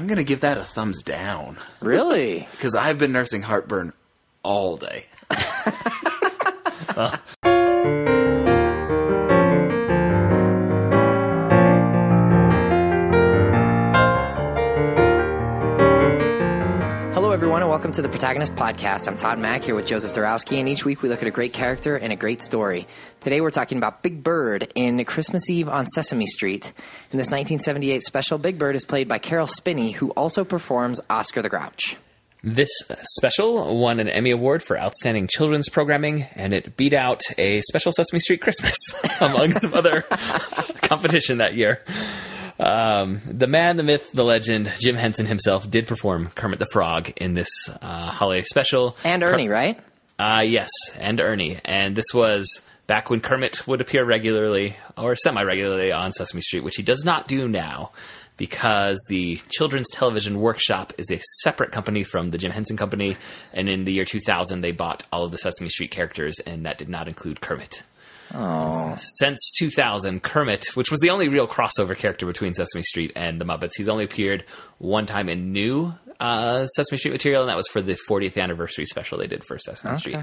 I'm gonna give that a thumbs down Really? because I've been nursing heartburn all day. Hello, welcome to the Protagonist Podcast. I'm Todd Mack here with Joseph Dorowski, and each week we look at a great character and a great story. Today we're talking about Big Bird in Christmas Eve on Sesame Street. In this 1978 special, Big Bird is played by Caroll Spinney, who also performs Oscar the Grouch. This special won an Emmy Award for Outstanding Children's Programming, and it beat out a special Sesame Street Christmas among some other competition that year. Um, the man, the myth, the legend, Jim Henson himself did perform Kermit the Frog in this uh, holiday special. And Ernie, right? Uh, yes, and Ernie. And this was back when Kermit would appear regularly or semi regularly on Sesame Street, which he does not do now because the Children's Television Workshop is a separate company from the Jim Henson Company. And in the year 2000, they bought all of the Sesame Street characters, and that did not include Kermit. Oh. Since 2000, Kermit, which was the only real crossover character between Sesame Street and the Muppets, he's only appeared one time in new uh, Sesame Street material, and that was for the 40th anniversary special they did for Sesame Street.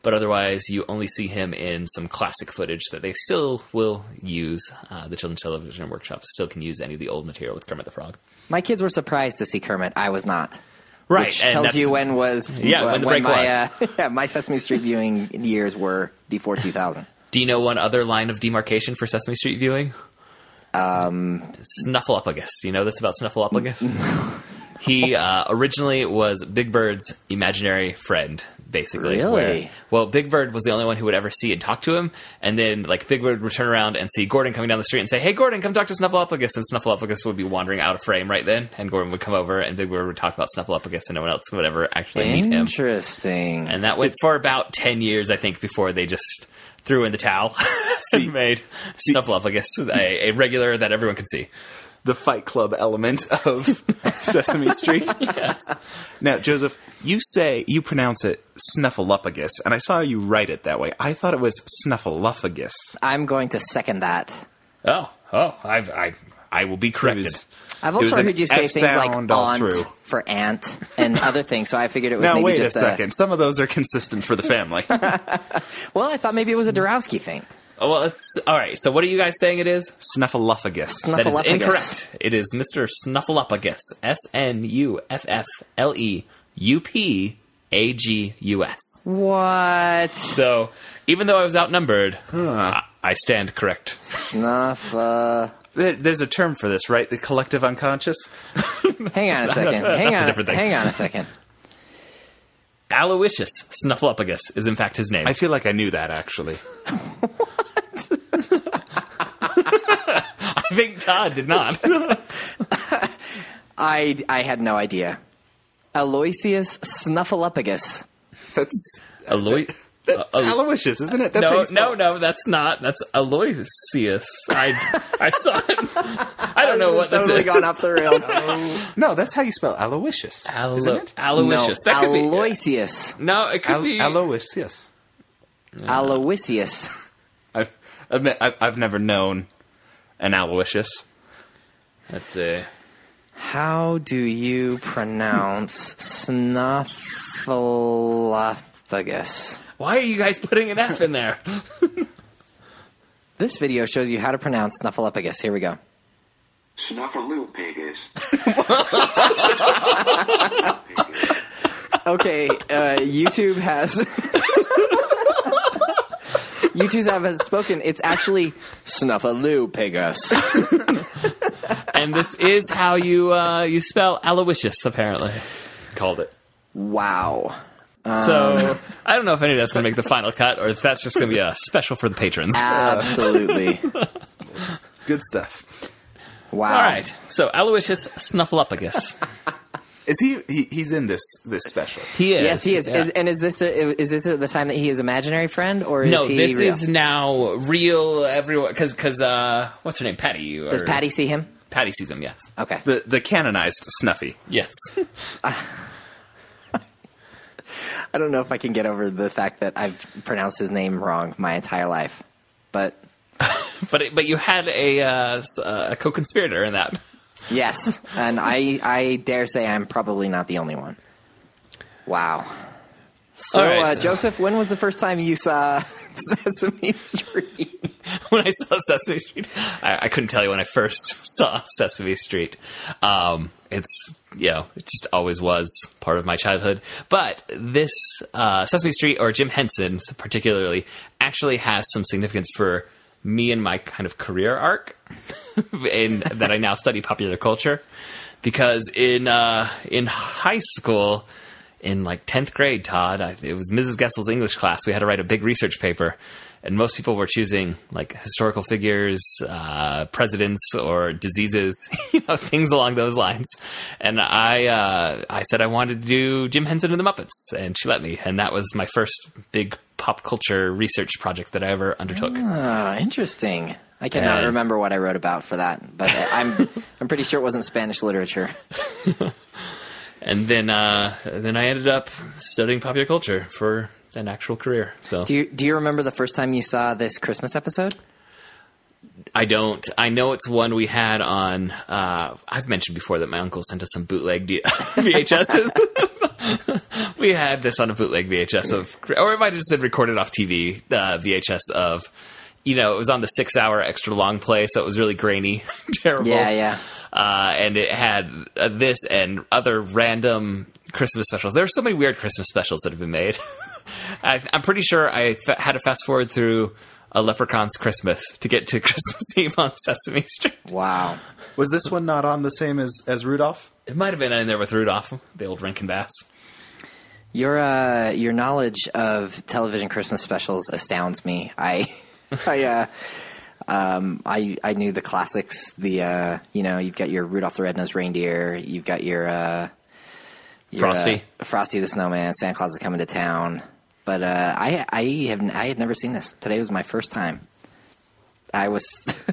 But otherwise, you only see him in some classic footage that they still will use. Uh, the Children's Television Workshop still can use any of the old material with Kermit the Frog. My kids were surprised to see Kermit. I was not. Right, Which tells you when was Yeah, when the break my, was. Uh, yeah, my Sesame Street viewing years were before 2000. Do you know one other line of demarcation for Sesame Street viewing? Um, Snuffleupagus. Do you know this about Snuffleupagus? he uh, originally was Big Bird's imaginary friend, basically. Really? where- well, Big Bird was the only one who would ever see and talk to him, and then like Big Bird would turn around and see Gordon coming down the street and say, "Hey, Gordon, come talk to Snuffleupagus," and Snuffleupagus would be wandering out of frame right then, and Gordon would come over, and Big Bird would talk about Snuffleupagus, and no one else would ever actually meet him. Interesting. And that went for about 10 years, I think, before they just threw in the towel and made Snuffleupagus a, a regular that everyone can see. The Fight Club element of Sesame Street. Yes. Now, Joseph, you say you pronounce it Snuffleupagus, and I saw you write it that way. I thought it was Snuffleupagus. I'm going to second that. Oh, oh, I've, I, I will be corrected. Was- I've also heard you say F things like sound aunt through. for aunt and other things, so I figured it was Now, maybe wait a just second. Some of those are consistent for the family. well, I thought maybe it was a Dorowski thing. Oh, well, it's all right. So, what are you guys saying it is? Snuffleupagus. Snuff- That is incorrect. It is Mr. Snuffleupagus. S N U F F L E U P A G U S. What? So, even though I was outnumbered, I, I stand correct. Snuff. Uh, There- There's a term for this, right? The collective unconscious. hang on a second. Hang That's a on. different thing. Hang on a second. Aloysius Snuffleupagus is in fact his name. I feel like I knew that actually. I think Todd did not. I I had no idea. Aloysius Snuffleupagus. That's Aloy. That's Uh, Aloysius, isn't it? That's how no, you spell no, it. no, that's not. That's Aloysius. I, I saw it. I don't know what this totally is. gone off the rails. No, that's how you spell Aloysius, Alo- isn't it? Aloysius. No, that could be. Aloysius. No, it could Al- be. Aloysius. Aloysius. I've, admit, I've, I've never known an Aloysius. Let's see. How do you pronounce Snuffleupagus? Why are you guys putting an F in there? This video shows you how to pronounce Snuffleupagus. Here we go. Snuffleupagus. Okay, uh, YouTube has YouTube has spoken. It's actually Snuffleupagus. and this is how you uh, you spell Aloysius, apparently. Called it. Wow. So I don't know if any of that's going to make the final cut, or if that's just going to be a special for the patrons. Absolutely. Good stuff. Wow. All right. So Aloysius Snuffleupagus. Is he, he? He's in this this special. He is. Yes, he is. yeah. is. And is this a, is this the time that he is imaginary friend, or is no, he this real? is now real. Everyone, because because uh, what's her name? Patty. Or, Does Patty see him? Patty sees him. Yes. Okay. The the canonized Snuffy. Yes. I don't know if I can get over the fact that I've pronounced his name wrong my entire life, but but it, but you had a uh, uh, a co-conspirator in that. Yes, and I I dare say I'm probably not the only one. Wow. So, right, uh, so- Joseph, when was the first time you saw Sesame Street? when I saw Sesame Street, I, I couldn't tell you when I first saw Sesame Street. Um, it's you know, it just always was part of my childhood. But this uh, Sesame Street or Jim Henson, particularly, actually has some significance for me and my kind of career arc, in that I now study popular culture. Because in uh, in high school, in like 10th grade, Todd, I, it was Mrs. Gessel's English class. We had to write a big research paper, and most people were choosing like historical figures, uh, presidents, or diseases, you know, things along those lines. And I, uh, I said I wanted to do Jim Henson and the Muppets, and she let me. And that was my first big pop culture research project that I ever undertook. Ah, interesting. I cannot And- remember what I wrote about for that, but I'm I'm pretty sure it wasn't Spanish literature. And then, uh, then I ended up studying popular culture for an actual career. So Do you do you remember the first time you saw this Christmas episode? I don't. I know it's one we had on. Uh, I've mentioned before that my uncle sent us some bootleg D- VHSs. we had this on a bootleg VHS of, or it might have just been recorded off TV uh, VHS of. You know, it was on the six-hour extra long play, so it was really grainy, terrible. Yeah, yeah. Uh, and it had uh, this and other random Christmas specials. There are so many weird Christmas specials that have been made. I, I'm pretty sure I fa- had to fast forward through a Leprechaun's Christmas to get to Christmas Eve on Sesame Street. Wow. Was this one not on the same as as Rudolph? It might have been in there with Rudolph, the old Rankin Bass. Your uh, your knowledge of television Christmas specials astounds me. I I uh, um, I I knew the classics. The uh, you know you've got your Rudolph the Red-Nosed Reindeer. You've got your, uh, your Frosty. uh, Frosty the Snowman. Santa Claus is coming to town. But uh, I I have I had never seen this. Today was my first time. I was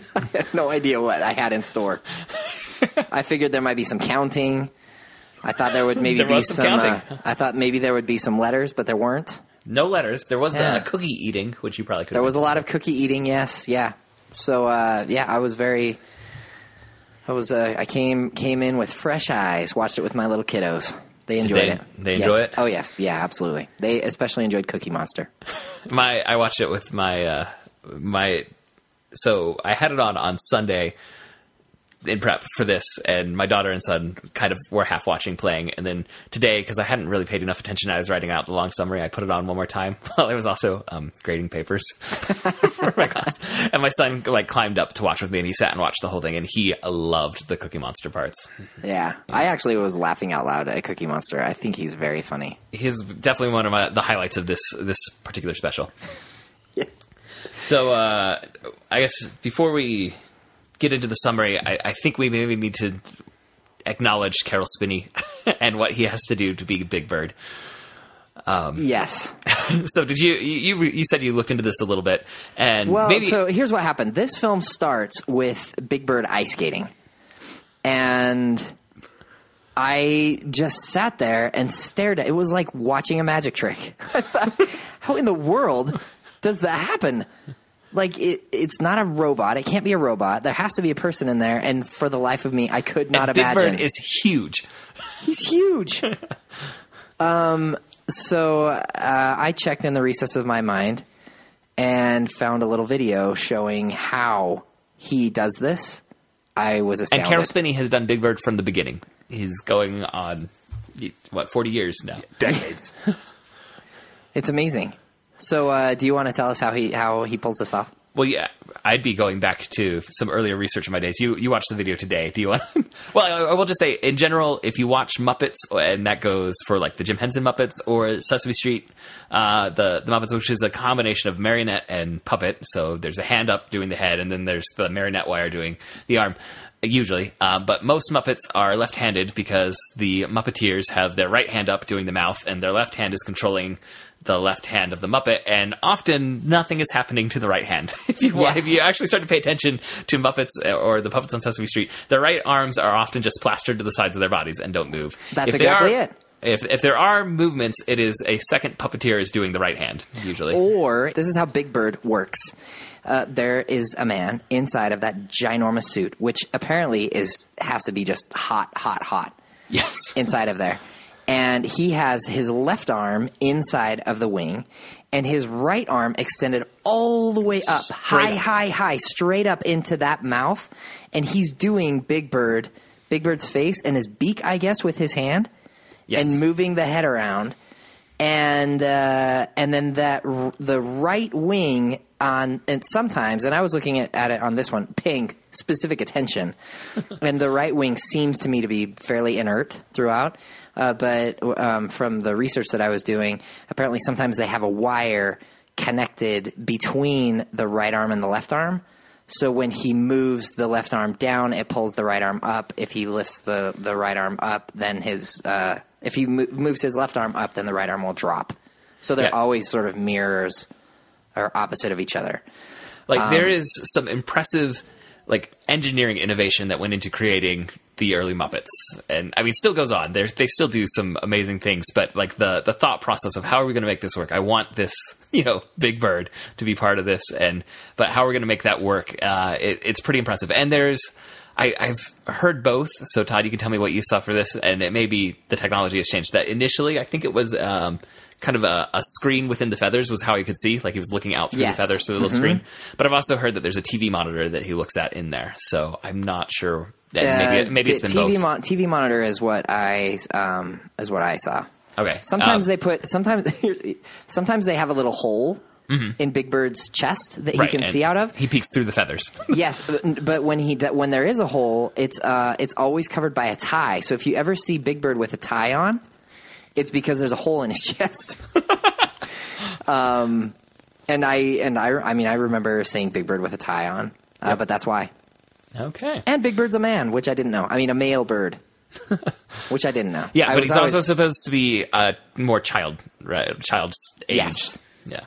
I had no idea what I had in store. I figured there might be some counting. I thought there would maybe There be was some some. counting. uh, I thought maybe there would be some letters, but there weren't. No letters. There was Yeah. uh, cookie eating, which you probably could. There was a lot of cookie eating. Yes, yeah. So uh, yeah, I was very. I was. Uh, I came came in with fresh eyes. Watched it with my little kiddos. They enjoyed they- it. they Yes. enjoy it? Oh yes, yeah, absolutely. They especially enjoyed Cookie Monster. my I watched it with my uh, my so I had it on on Sunday in prep for this, and my daughter and son kind of were half watching, playing, and then today because I hadn't really paid enough attention, I was writing out the long summary. I put it on one more time while I was also um, grading papers for my class, and my son like climbed up to watch with me, and he sat and watched the whole thing, and he loved the Cookie Monster parts. Yeah, I actually was laughing out loud at Cookie Monster. I think he's very funny. He's definitely one of my, the highlights of this this particular special. Yeah. So uh, I guess before we get into the summary, I, I think we maybe need to acknowledge Caroll Spinney and what he has to do to be Big Bird. Um, yes. So did you you you said you looked into this a little bit and Well, maybe so here's what happened. This film starts with Big Bird ice skating. And I just sat there and stared at it. was like watching a magic trick. I thought, how in the world does that happen? Like it, it's not a robot. It can't be a robot. There has to be a person in there. And for the life of me, I could not and Big imagine. Bird is huge. He's huge. um, so uh, I checked in the recess of my mind and found a little video showing how he does this. I was And astounded. Caroll Spinney has done Big Bird from the beginning. He's going on what forty years now. Decades. it's amazing. So, uh, do you want to tell us how he how he pulls this off? Well, yeah, I'd be going back to some earlier research in my days. You you watched the video today. Do you want? well, I, I will just say in general, if you watch Muppets, and that goes for like the Jim Henson Muppets or Sesame Street, uh, the the Muppets, which is a combination of marionette and puppet. So there's a hand up doing the head, and then there's the marionette wire doing the arm. Usually, uh, but most Muppets are left-handed because the Muppeteers have their right hand up doing the mouth, and their left hand is controlling the left hand of the Muppet, and often nothing is happening to the right hand. if, you, Yes. if you actually start to pay attention to Muppets or the puppets on Sesame Street, their right arms are often just plastered to the sides of their bodies and don't move. That's If exactly are- it. If if there are movements, it is a second puppeteer is doing the right hand usually. Or this is how Big Bird works. Uh, there is a man inside of that ginormous suit, which apparently is has to be just hot, hot, hot Yes. inside of there. And he has his left arm inside of the wing and his right arm extended all the way up, high, up. high, high, straight up into that mouth. And he's doing Big Bird, Big Bird's face and his beak, I guess, with his hand Yes. and moving the head around. And uh, and then that r- the right wing on and sometimes and I was looking at, at it on this one paying specific attention, and the right wing seems to me to be fairly inert throughout. Uh, but um, from the research that I was doing, apparently sometimes they have a wire connected between the right arm and the left arm. So when he moves the left arm down, it pulls the right arm up. If he lifts the, the right arm up, then his uh, if he mo- moves his left arm up, then the right arm will drop. So they're Yeah. always sort of mirrors or opposite of each other. Like there is some impressive like engineering innovation that went into creating the early Muppets, and I mean, still goes on. They they still do some amazing things, but like the the thought process of how are we going to make this work? I want this, you know, Big Bird to be part of this, and but how are we going to make that work? Uh, it, it's pretty impressive, and there's. I, I've heard both, so Todd, you can tell me what you saw for this, and it may be the technology has changed. That initially, I think it was um, kind of a, a screen within the feathers was how he could see, like he was looking out through Yes. the feathers through the little screen. But I've also heard that there's a TV monitor that he looks at in there, so I'm not sure. That maybe Uh, maybe it's been TV mon- TV monitor is what I um, is what I saw. okay, Sometimes um, they put sometimes sometimes they have a little hole in Big Bird's chest that he Mm-hmm. right, can see out of. He peeks through the feathers. yes, but, but when he when there is a hole, it's uh, it's always covered by a tie. So if you ever see Big Bird with a tie on, it's because there's a hole in his chest. um, and I and I I mean I remember seeing Big Bird with a tie on, uh, but that's why. okay. And Big Bird's a man, which I didn't know. I mean, a male bird, which I didn't know. Yeah, I but he's also supposed to be uh, more child, right? Child's age. Yes. Yeah.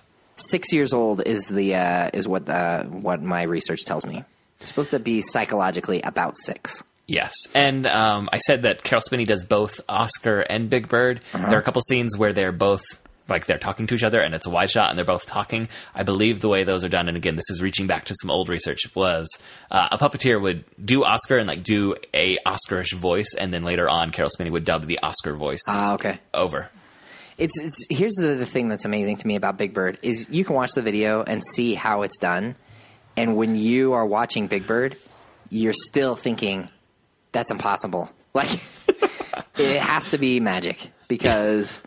Six years old is the uh, is what uh, what my research tells me. It's supposed to be psychologically about six. Yes, and um, I said that Caroll Spinney does both Oscar and Big Bird. Uh-huh. There are a couple scenes where they're both like they're talking to each other, and it's a wide shot, and they're both talking. I believe the way those are done, and again, this is reaching back to some old research, was uh, a puppeteer would do Oscar and like do a Oscarish voice, and then later on, Caroll Spinney would dub the Oscar voice Ah, okay. over. It's, it's here's the, the thing that's amazing to me about Big Bird is you can watch the video and see how it's done, and when you are watching Big Bird, you're still thinking that's impossible. Like it has to be magic because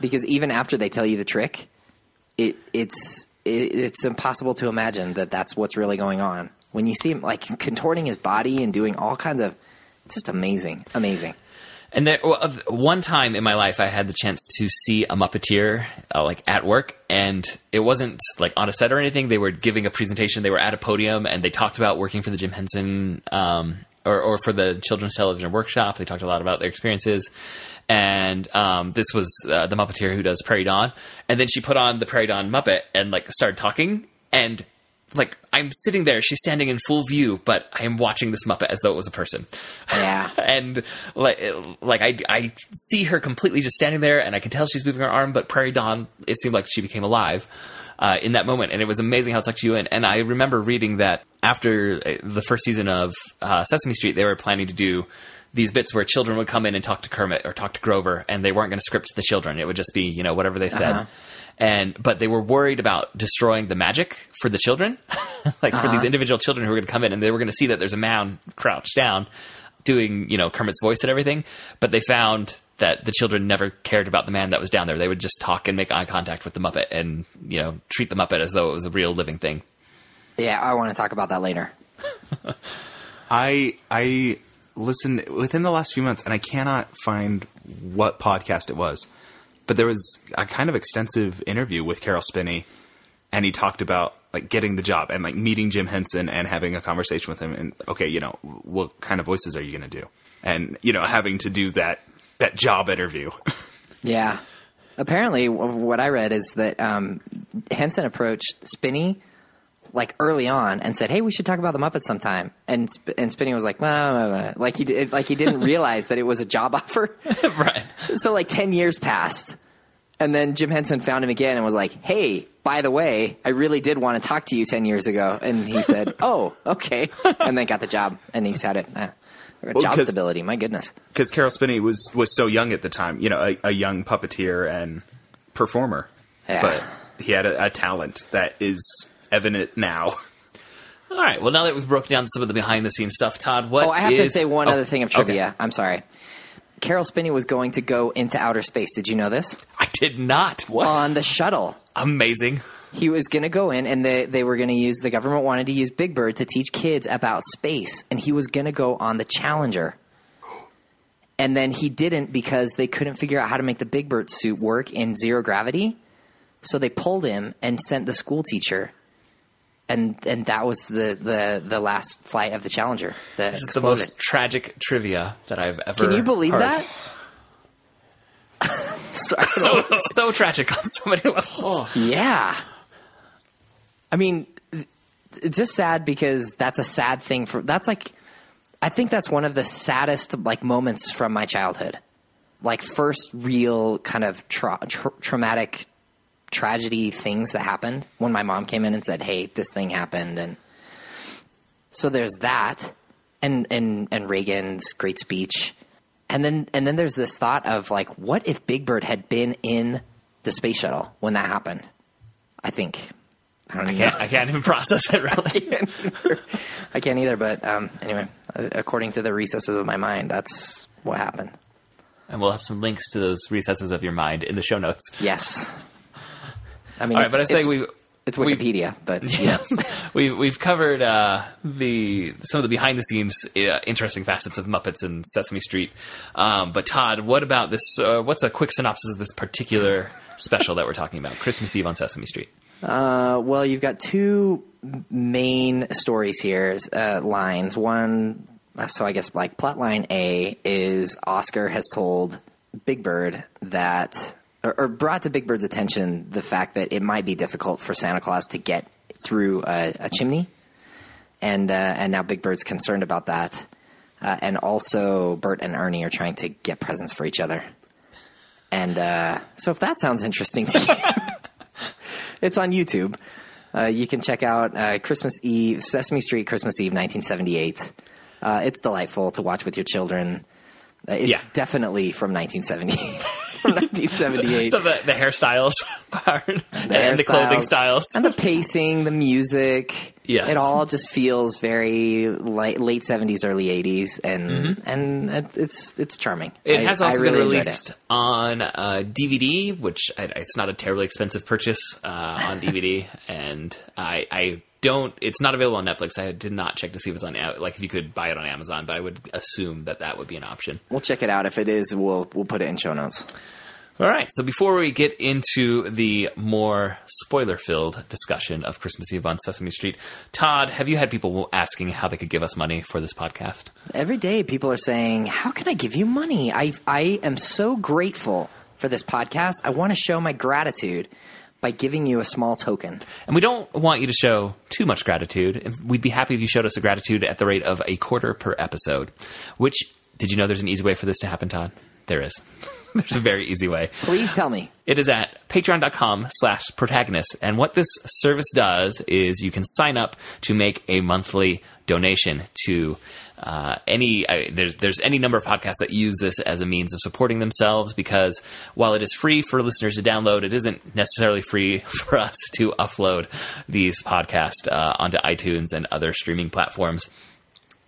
because even after they tell you the trick, it it's it, it's impossible to imagine that that's what's really going on. When you see him like contorting his body and doing all kinds of, it's just amazing, amazing. And there, one time in my life, I had the chance to see a Muppeteer uh, like at work, and it wasn't like on a set or anything. They were giving a presentation. They were at a podium, and they talked about working for the Jim Henson um, or, or for the Children's Television Workshop. They talked a lot about their experiences, and um, this was uh, the Muppeteer who does Prairie Dawn, and then she put on the Prairie Dawn Muppet and like started talking, and like I'm sitting there, she's standing in full view, but I am watching this Muppet as though it was a person Yeah. and like like I I see her completely just standing there, and I can tell she's moving her arm. But Prairie Dawn, it seemed like she became alive uh, in that moment, and it was amazing how it sucked you in. And I remember reading that after uh, the first season of uh, Sesame Street, they were planning to do these bits where children would come in and talk to Kermit or talk to Grover, and they weren't going to script the children. It would just be you know whatever they said. Uh-huh. And but they were worried about destroying the magic for the children, like for these uh-huh. individual children who were going to come in, and they were going to see that there's a man crouched down doing you know Kermit's voice and everything, but they found that the children never cared about the man that was down there. They would just talk and make eye contact with the Muppet and you know treat the Muppet as though it was a real living thing. Yeah, I want to talk about that later. I I listened within the last few months, and I cannot find what podcast it was, but there was a kind of extensive interview with Caroll Spinney, and he talked about like getting the job and like meeting Jim Henson and having a conversation with him, and okay, you know, what kind of voices are you going to do, and you know, having to do that that job interview. Yeah. Apparently, what I read is that um, Henson approached Spinney like early on and said, "Hey, we should talk about the Muppets sometime." And Sp- and Spinney was like, "Well, well, well," like he did, like he didn't realize that it was a job offer. right. so like ten years passed, and then Jim Henson found him again and was like, "Hey, by the way, I really did want to talk to you ten years ago." And he said, "Oh, okay," and then got the job, and he's had it. Uh, job 'cause- stability, my goodness. because Caroll Spinney was was so young at the time, you know, a, a young puppeteer and performer, Yeah. but he had a, a talent that is evident now. All right. Well, now that we've broken down some of the behind the scenes stuff, Todd, what Oh, I have to say one Oh, other thing of okay. trivia. I'm sorry. Caroll Spinney was going to go into outer space. Did you know this? I did not. What? On the shuttle. Amazing. He was going to go in, and they, they were going to use, the government wanted to use Big Bird to teach kids about space, and he was going to go on the Challenger. And then he didn't because they couldn't figure out how to make the Big Bird suit work in zero gravity. So they pulled him and sent the school teacher. And and that was the, the, the last flight of the Challenger. That This is the most tragic trivia that I've ever. Can you believe heard. that? So- So, so tragic on so many levels. yeah. I mean, it's just sad because that's a sad thing for. That's like, I think that's one of the saddest like moments from my childhood. Like first real kind of tra- tra- traumatic tragedy things that happened when my mom came in and said, "Hey, this thing happened," and so there's that, and and and Reagan's great speech, and then and then there's this thought of like, what if Big Bird had been in the space shuttle when that happened? I think I don't I can't. know. I can't even process it really. I can't either. But um, anyway, according to the recesses of my mind, that's what happened. And we'll have some links to those recesses of your mind in the show notes. Yes. I mean, All right, but I say we. It's we- Wikipedia, but yes. We've we've covered uh, the some of the behind the scenes uh, interesting facets of Muppets and Sesame Street. Um, but Todd, what about this? Uh, what's a quick synopsis of this particular special that we're talking about? Christmas Eve on Sesame Street. Uh, well, you've got two main stories here, uh, lines. One, uh, so I guess like plot line A is Oscar has told Big Bird that, or, or brought to Big Bird's attention the fact that it might be difficult for Santa Claus to get through a, a chimney, and uh, and now Big Bird's concerned about that. Uh, and also, Bert and Ernie are trying to get presents for each other. And uh, so, if that sounds interesting to you, it's on YouTube. Uh, you can check out uh, Christmas Eve, Sesame Street Christmas Eve, 1978. Uh, it's delightful to watch with your children. Uh, it's Yeah. definitely from 1970, from 1978. So the, the hairstyles are, and the clothing styles. and the pacing, the music. Yes. it all just feels very late, late 70s, early 80s, and and it, it's it's charming. Mm-hmm. It I- has also really been released on uh, DVD, which I, it's not a terribly expensive purchase uh, on DVD, and I, I don't. It's not available on Netflix. I did not check to see if it's on like if you could buy it on Amazon, but I would assume that that would be an option. We'll check it out. If it is, we'll we'll put it in show notes. All right. So before we get into the more spoiler-filled discussion of Christmas Eve on Sesame Street, Todd, have you had people asking how they could give us money for this podcast? Every day, people are saying, "How can I give you money?" I I am so grateful for this podcast. I want to show my gratitude by giving you a small token. And we don't want you to show too much gratitude. We'd be happy if you showed us a gratitude at the rate of a quarter per episode. Which, did you know there's an easy way for this to happen, Todd? There is. there's a very easy way. Please tell me. It is at patreon.com slash protagonist. And what this service does is you can sign up to make a monthly donation to uh, any I, there's there's any number of podcasts that use this as a means of supporting themselves because while it is free for listeners to download, it isn't necessarily free for us to upload these podcasts uh, onto iTunes and other streaming platforms.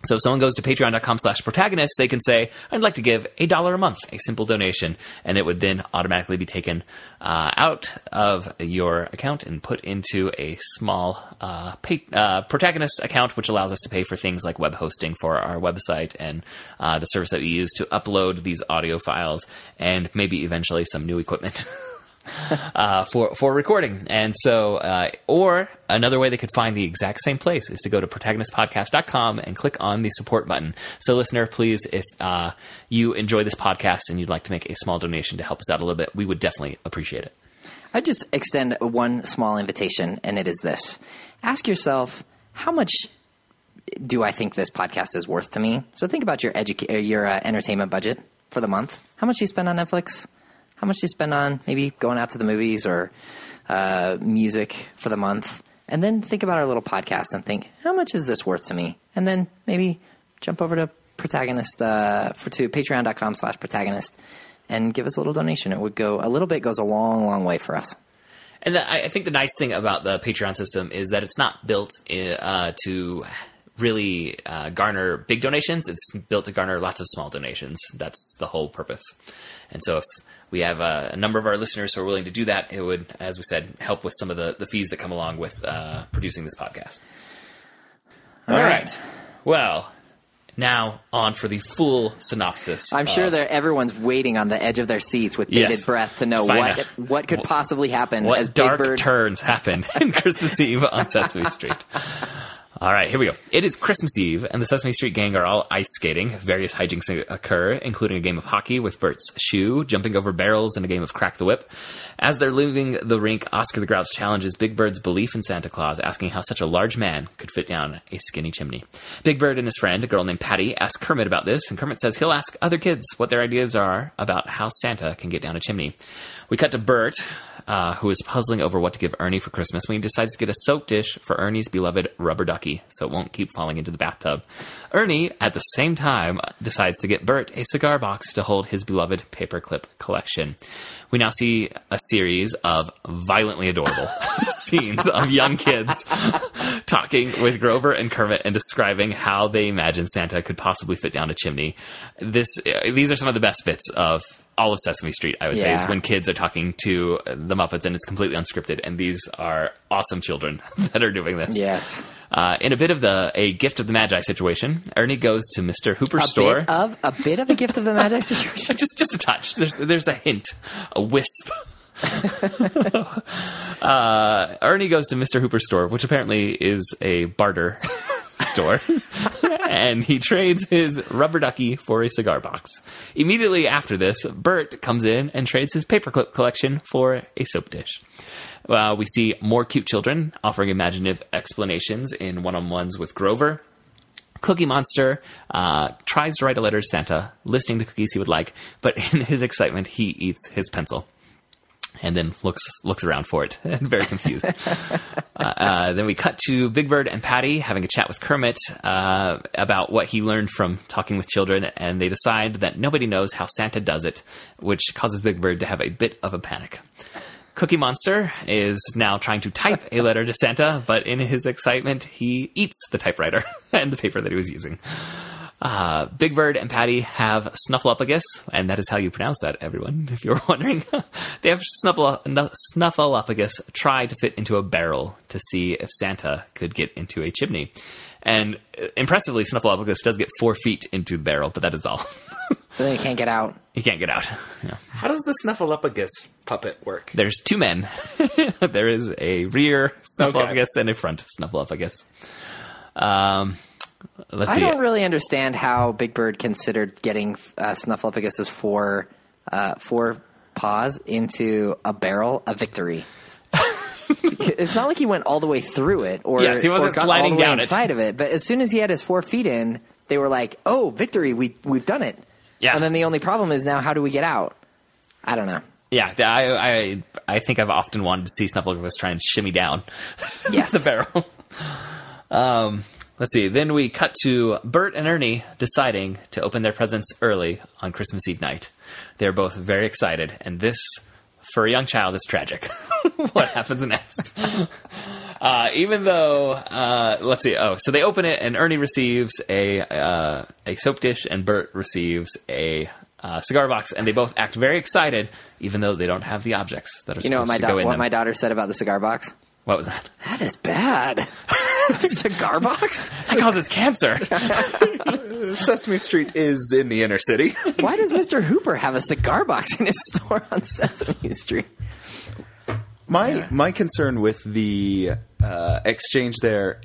So if someone goes to patreon.com slash protagonist, they can say, I'd like to give a dollar a month, a simple donation, and it would then automatically be taken uh, out of your account and put into a small uh, pay, uh, protagonist account, which allows us to pay for things like web hosting for our website and uh, the service that we use to upload these audio files and maybe eventually some new equipment. uh, for for recording. And so, uh, or another way they could find the exact same place is to go to protagonistpodcast.com and click on the support button. So, listener, please, if uh, you enjoy this podcast and you'd like to make a small donation to help us out a little bit, we would definitely appreciate it. I just extend one small invitation, and it is this: ask yourself how much do I think this podcast is worth to me? So think about your educa- your uh, entertainment budget for the month. How much do you spend on Netflix? How much do you spend on maybe going out to the movies or uh, music for the month? And then think about our little podcast and think, how much is this worth to me? And then maybe jump over to protagonist uh, for to patreon.com slash protagonist and give us a little donation. It would go a little bit goes a long, long way for us. And the, I think the nice thing about the Patreon system is that it's not built uh, to really uh, garner big donations. It's built to garner lots of small donations. That's the whole purpose. And so if we have a, a number of our listeners who are willing to do that, it would, as we said, help with some of the, the fees that come along with uh, producing this podcast. All All right. right. Well, now on for the full synopsis. I'm sure that everyone's waiting on the edge of their seats with bated Yes. breath to know what out. what could possibly happen what as Big dark Bird turns happen in Christmas Eve on Sesame Street. All right, here we go. It is Christmas Eve, and the Sesame Street gang are all ice skating. Various hijinks occur, including a game of hockey with Bert's shoe, jumping over barrels, and a game of crack the whip. As they're leaving the rink, Oscar the Grouch challenges Big Bird's belief in Santa Claus, asking how such a large man could fit down a skinny chimney. Big Bird and his friend, a girl named Patty, ask Kermit about this, and Kermit says he'll ask other kids what their ideas are about how Santa can get down a chimney. We cut to Bert, uh, who is puzzling over what to give Ernie for Christmas when he decides to get a soap dish for Ernie's beloved rubber ducky so it won't keep falling into the bathtub. Ernie, at the same time, decides to get Bert a cigar box to hold his beloved paperclip collection. We now see a series of violently adorable scenes of young kids talking with Grover and Kermit and describing how they imagine Santa could possibly fit down a chimney. This, uh, these are some of the best bits of all of Sesame Street, I would say, is when kids are talking to the Muppets and it's completely unscripted. And these are awesome children that are doing this. Yes. Uh, in a bit of the a gift of the Magi situation, Ernie goes to Mr. Hooper's A store. bit of a bit of a gift of the Magi situation. just just a touch. There's there's a hint, a wisp. uh, Ernie goes to Mr. Hooper's store, which apparently is a barter store, and he trades his rubber ducky for a cigar box. Immediately after this, Bert comes in and trades his paperclip collection for a soap dish. Uh, we see more cute children offering imaginative explanations in one-on-ones with Grover. Cookie Monster uh, tries to write a letter to Santa, listing the cookies he would like, but in his excitement, he eats his pencil and then looks looks around for it, very confused. uh, uh, then we cut to Big Bird and Patty having a chat with Kermit uh, about what he learned from talking with children, and they decide that nobody knows how Santa does it, which causes Big Bird to have a bit of a panic. Cookie Monster is now trying to type a letter to Santa, but in his excitement, he eats the typewriter and the paper that he was using. Uh, Big Bird and Patty have Snuffleupagus, and that is how you pronounce that, everyone, if you're wondering. they have Snuffle- Snuffleupagus try to fit into a barrel to see if Santa could get into a chimney. And uh, impressively, Snuffleupagus does get four feet into the barrel, but that is all. But then he can't get out. he can't get out. Yeah. How does the Snuffleupagus puppet work? There's two men. there is a rear Snuffleupagus and a front Snuffleupagus. Um, let's I don't really understand how Big Bird considered getting uh, Snuffleupagus's four uh, four paws into a barrel a victory. it's not like he went all the way through it, or Yes, he wasn't sliding all the way down it. inside of it. But as soon as he had his four feet in, they were like, "Oh, victory! We we've done it." Yeah. And then the only problem is now, how do we get out? I don't know. Yeah, I, I I think I've often wanted to see Snuffleupagus try and shimmy down Yes. the barrel. Um, let's see. Then we cut to Bert and Ernie deciding to open their presents early on Christmas Eve night. They're both very excited, and this, for a young child, is tragic. what happens next? Uh, even though, uh, let's see. Oh, so they open it, and Ernie receives a uh, a soap dish, and Bert receives a uh, cigar box, and they both act very excited, even though they don't have the objects that are You know what my to go da- in what my daughter said about the cigar box? What was that? That is bad. cigar box? That causes cancer. Sesame Street is in the inner city. Why does Mr. Hooper have a cigar box in his store on Sesame Street? My my concern with the uh, exchange there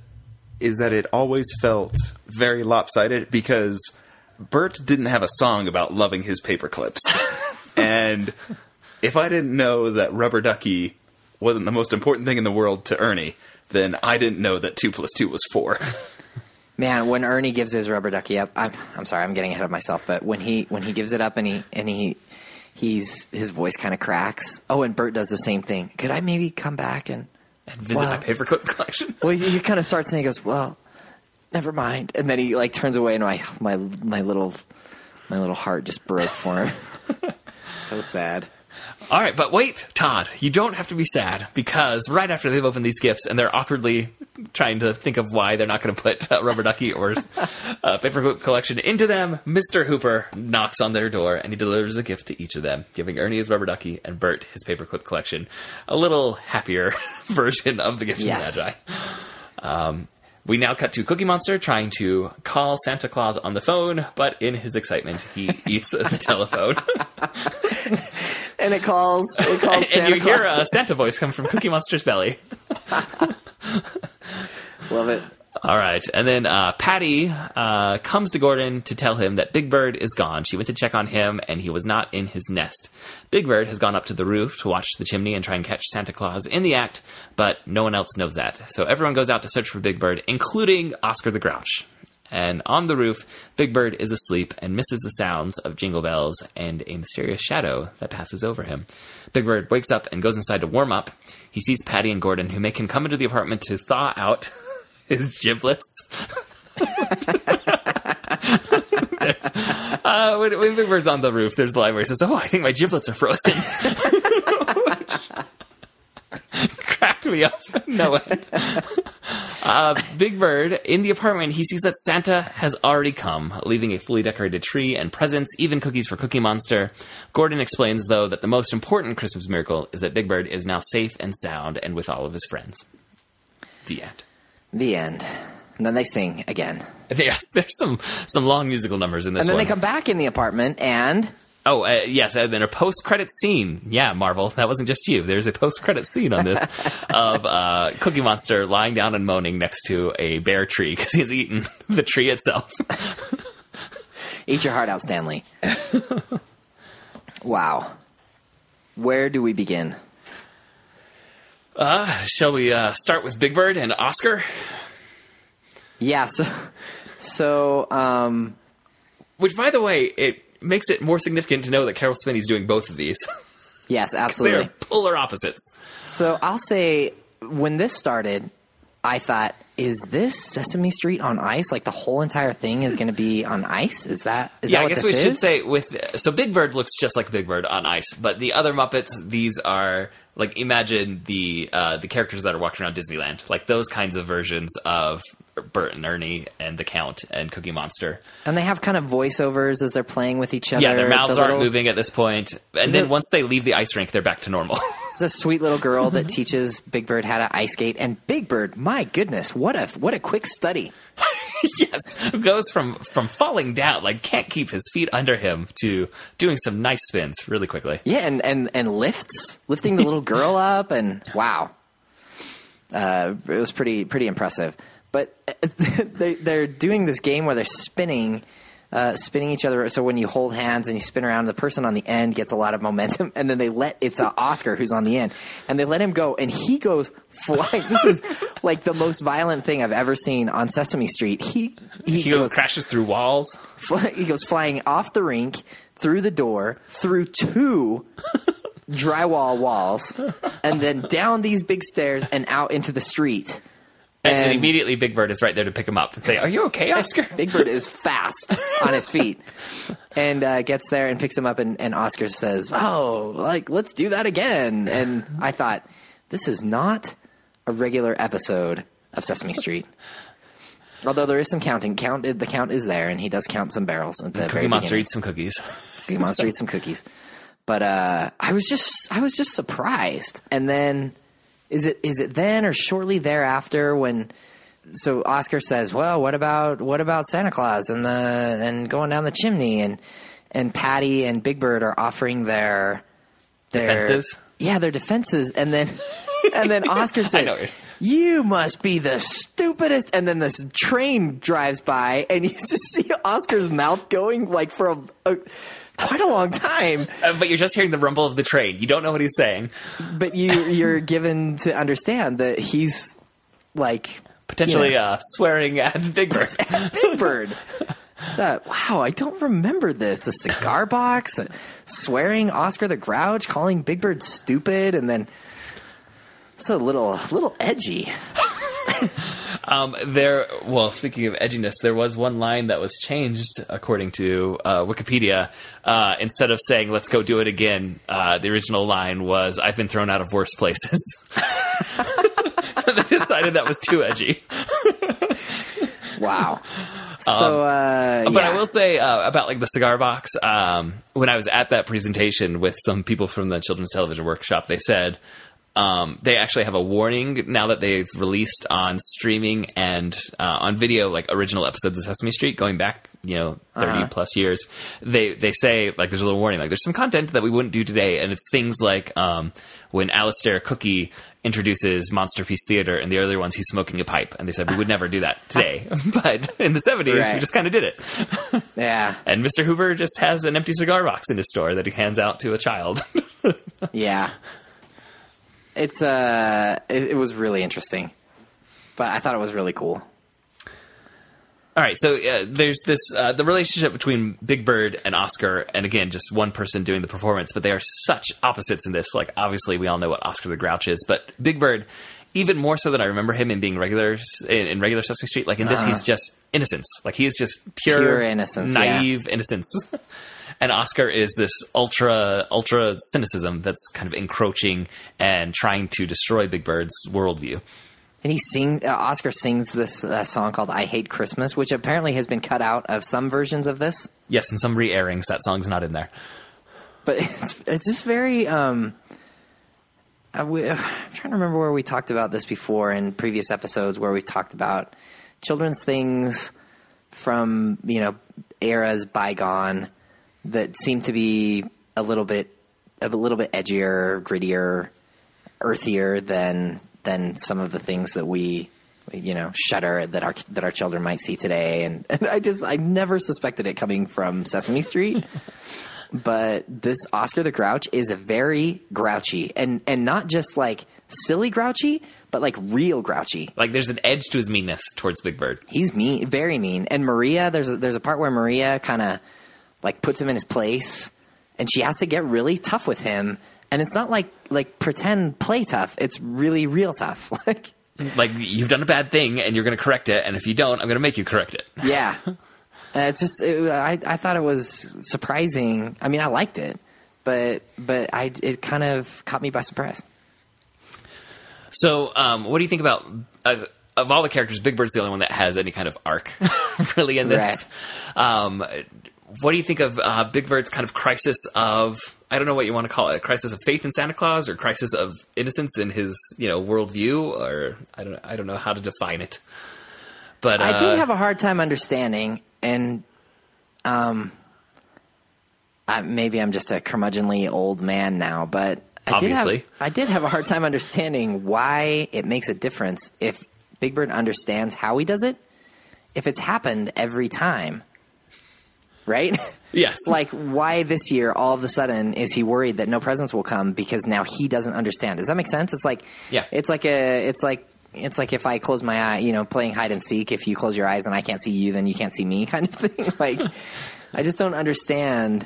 is that it always felt very lopsided because Bert didn't have a song about loving his paper clips, and if I didn't know that rubber ducky wasn't the most important thing in the world to Ernie, then I didn't know that two plus two was four. Man, when Ernie gives his rubber ducky up, I'm I'm sorry, I'm getting ahead of myself, but when he when he gives it up and he and he he's his voice kind of cracks. Oh, and Bert does the same thing. Could I maybe come back and And visit Wow. my paperclip collection. Well, he, he kind of starts and he goes, "Well, never mind," and then he like turns away, and my my my little my little heart just broke for him. so sad. All right, but wait, Todd, you don't have to be sad because right after they've opened these gifts and they're awkwardly trying to think of why they're not going to put uh, rubber ducky or uh, paperclip collection into them, Mr. Hooper knocks on their door and he delivers a gift to each of them, giving Ernie his rubber ducky and Bert his paperclip collection. A little happier version of the gift Yes. of the Magi. Um, we now cut to Cookie Monster trying to call Santa Claus on the phone, but in his excitement, he eats the telephone. And it calls it calls and Santa you Claus. hear a Santa voice come from Cookie Monster's belly. Love it. All right, and then uh, Patty uh, comes to Gordon to tell him that Big Bird is gone. She went to check on him, and he was not in his nest. Big Bird has gone up to the roof to watch the chimney and try and catch Santa Claus in the act, but no one else knows that. So everyone goes out to search for Big Bird, including Oscar the Grouch. And on the roof, Big Bird is asleep and misses the sounds of jingle bells and a mysterious shadow that passes over him. Big Bird wakes up and goes inside to warm up. He sees Patty and Gordon, who make him come into the apartment to thaw out his giblets. Uh, when, when Big Bird's on the roof, there's the he says, "Oh, I think my giblets are frozen." Cracked me up. No end. Uh, Big Bird in the apartment, he sees that Santa has already come, leaving a fully decorated tree and presents, even cookies for Cookie Monster. Gordon explains, though, that the most important Christmas miracle is that Big Bird is now safe and sound and with all of his friends. The end. The end. And then they sing again. Yes, there's some some long musical numbers in this And then one. they come back in the apartment and Oh, uh, yes, and then a post-credit scene. Yeah, Marvel, that wasn't just you. There's a post-credit scene on this of uh, Cookie Monster lying down and moaning next to a bare tree because he's eaten the tree itself. eat your heart out, Stanley. wow. Where do we begin? Uh, shall we uh, start with Big Bird and Oscar? Yeah, so so um Which, by the way, it makes it more significant to know that Caroll Spinney's doing both of these. yes, absolutely. They're polar opposites. So I'll say when this started, I thought, is this Sesame Street on ice? Like the whole entire thing is going to be on ice? Is that is yeah, that I what guess this we should say with so Big Bird looks just like Big Bird on ice, but the other Muppets, these are like imagine the uh, the characters that are walking around Disneyland, like those kinds of versions of Bert and Ernie and the Count and Cookie Monster. and they have kind of voiceovers as they're playing with each other. Yeah, their mouths The aren't little- moving at this point. and Is then it- once they leave the ice rink, they're back to normal. It's a sweet little girl that teaches Big Bird how to ice skate, and Big Bird, my goodness, what a what a quick study! yes, goes from from falling down, like can't keep his feet under him, to doing some nice spins really quickly. Yeah, and and and lifts, lifting the little girl up, and wow, uh, it was pretty pretty impressive. But they they're doing this game where they're spinning. Uh, spinning each other. So when you hold hands and you spin around, the person on the end gets a lot of momentum, and then they let it's uh, Oscar who's on the end, and they let him go, and he goes flying. this is like the most violent thing I've ever seen on Sesame Street. He he, He goes crashes through walls. fly, he goes flying off the rink through the door through two drywall walls and then down these big stairs and out into the street And, And- immediately Big Bird is right there to pick him up and say, "Are you okay, Oscar?" big bird is fast on his feet and uh, gets there and picks him up and, and oscar says oh like let's do that again and i thought this is not a regular episode of sesame street although there is some counting count the count is there and he does count some barrels at the Cookie Monster beginning. eats some cookies. Cookie Monster eat some cookies. But uh, I was just I was just surprised. And then is it is it then or shortly thereafter when so Oscar says, "Well, what about what about Santa Claus and the and going down the chimney and and Patty and Big Bird are offering their their Defenses? Yeah, their defenses and then and then Oscar says you must be the stupidest. And then this train drives by, and you just see Oscar's mouth going like for a, a quite a long time. Uh, but you're just hearing the rumble of the train. You don't know what he's saying. But you you're given to understand that he's like Potentially Yeah. uh, swearing at Big Bird. Big Bird. That, wow, I don't remember this. A cigar box, uh, swearing Oscar the Grouch, calling Big Bird stupid, and then it's a little little edgy. Um, there, well, speaking of edginess, there was one line that was changed according to uh, Wikipedia. Uh, instead of saying "Let's go do it again," uh, the original line was "I've been thrown out of worse places." they decided that was too edgy. Wow. So, uh, But yeah. I will say uh, about like the cigar box. Um, when I was at that presentation with some people from the Children's Television Workshop, they said um, they actually have a warning now that they've released on streaming and uh, on video, like original episodes of Sesame Street, going back, you know, 30 plus years. They they say like there's a little warning, like there's some content that we wouldn't do today, and it's things like um, when Alistair Cookie introduces Monster Piece Theater, and the earlier ones he's smoking a pipe, and they said we would never do that today, but in the 70s we just kind of did it. yeah, And Mr. Hooper just has an empty cigar box in his store that he hands out to a child. yeah. It's uh, it, it was really interesting, but I thought it was really cool. All right, so uh, there's this uh, the relationship between Big Bird and Oscar, and again, just one person doing the performance, but they are such opposites in this. Like, obviously, we all know what Oscar the Grouch is, but Big Bird, even more so than I remember him in being regular in, in regular Sesame Street. Like in this, he's just innocence. Like he is just pure. Pure innocence, yeah. naive innocence. and Oscar is this ultra ultra cynicism that's kind of encroaching and trying to destroy Big Bird's worldview. And he sing uh, Oscar sings this uh, song called "I Hate Christmas," which apparently has been cut out of some versions of this. Yes, in some re-airings, that song's not in there. but it's, it's just very um I w- I'm trying to remember where we talked about this before in previous episodes where we talked about children's things from you know eras bygone that seem to be a little bit a little bit edgier grittier earthier than than some of the things that we you know shudder that our that our children might see today and, and I just I never suspected it coming from Sesame Street but this Oscar the Grouch is a very grouchy and and not just like silly grouchy, but like real grouchy. Like there's an edge to his meanness towards Big Bird. He's mean, very mean. And Maria, there's a, there's a part where Maria kind of like puts him in his place, and she has to get really tough with him. And it's not like like pretend play tough. It's really real tough. Like Like you've done a bad thing and you're going to correct it, and if you don't, I'm going to make you correct it. yeah, uh, it's just it, I I thought it was surprising. I mean, I liked it, but but I it kind of caught me by surprise. So, um, what do you think about uh, of all the characters? Big Bird's the only one that has any kind of arc, really, in this. Um, what do you think of uh, Big Bird's kind of crisis of I don't know what you want to call it, a crisis of faith in Santa Claus, or crisis of innocence in his you know worldview, or I don't I don't know how to define it. But uh, I did have a hard time understanding, and um, I, maybe I'm just a curmudgeonly old man now, but I did Obviously. have I did have a hard time understanding why it makes a difference if Big Bird understands how he does it, if it's happened every time, right? yes, like why this year all of a sudden is he worried that no presents will come because now he doesn't understand? Does that make sense? It's like Yeah. it's like a it's like it's like if i close my eye you know playing hide and seek if you close your eyes and i can't see you then you can't see me kind of thing. Like i just don't understand.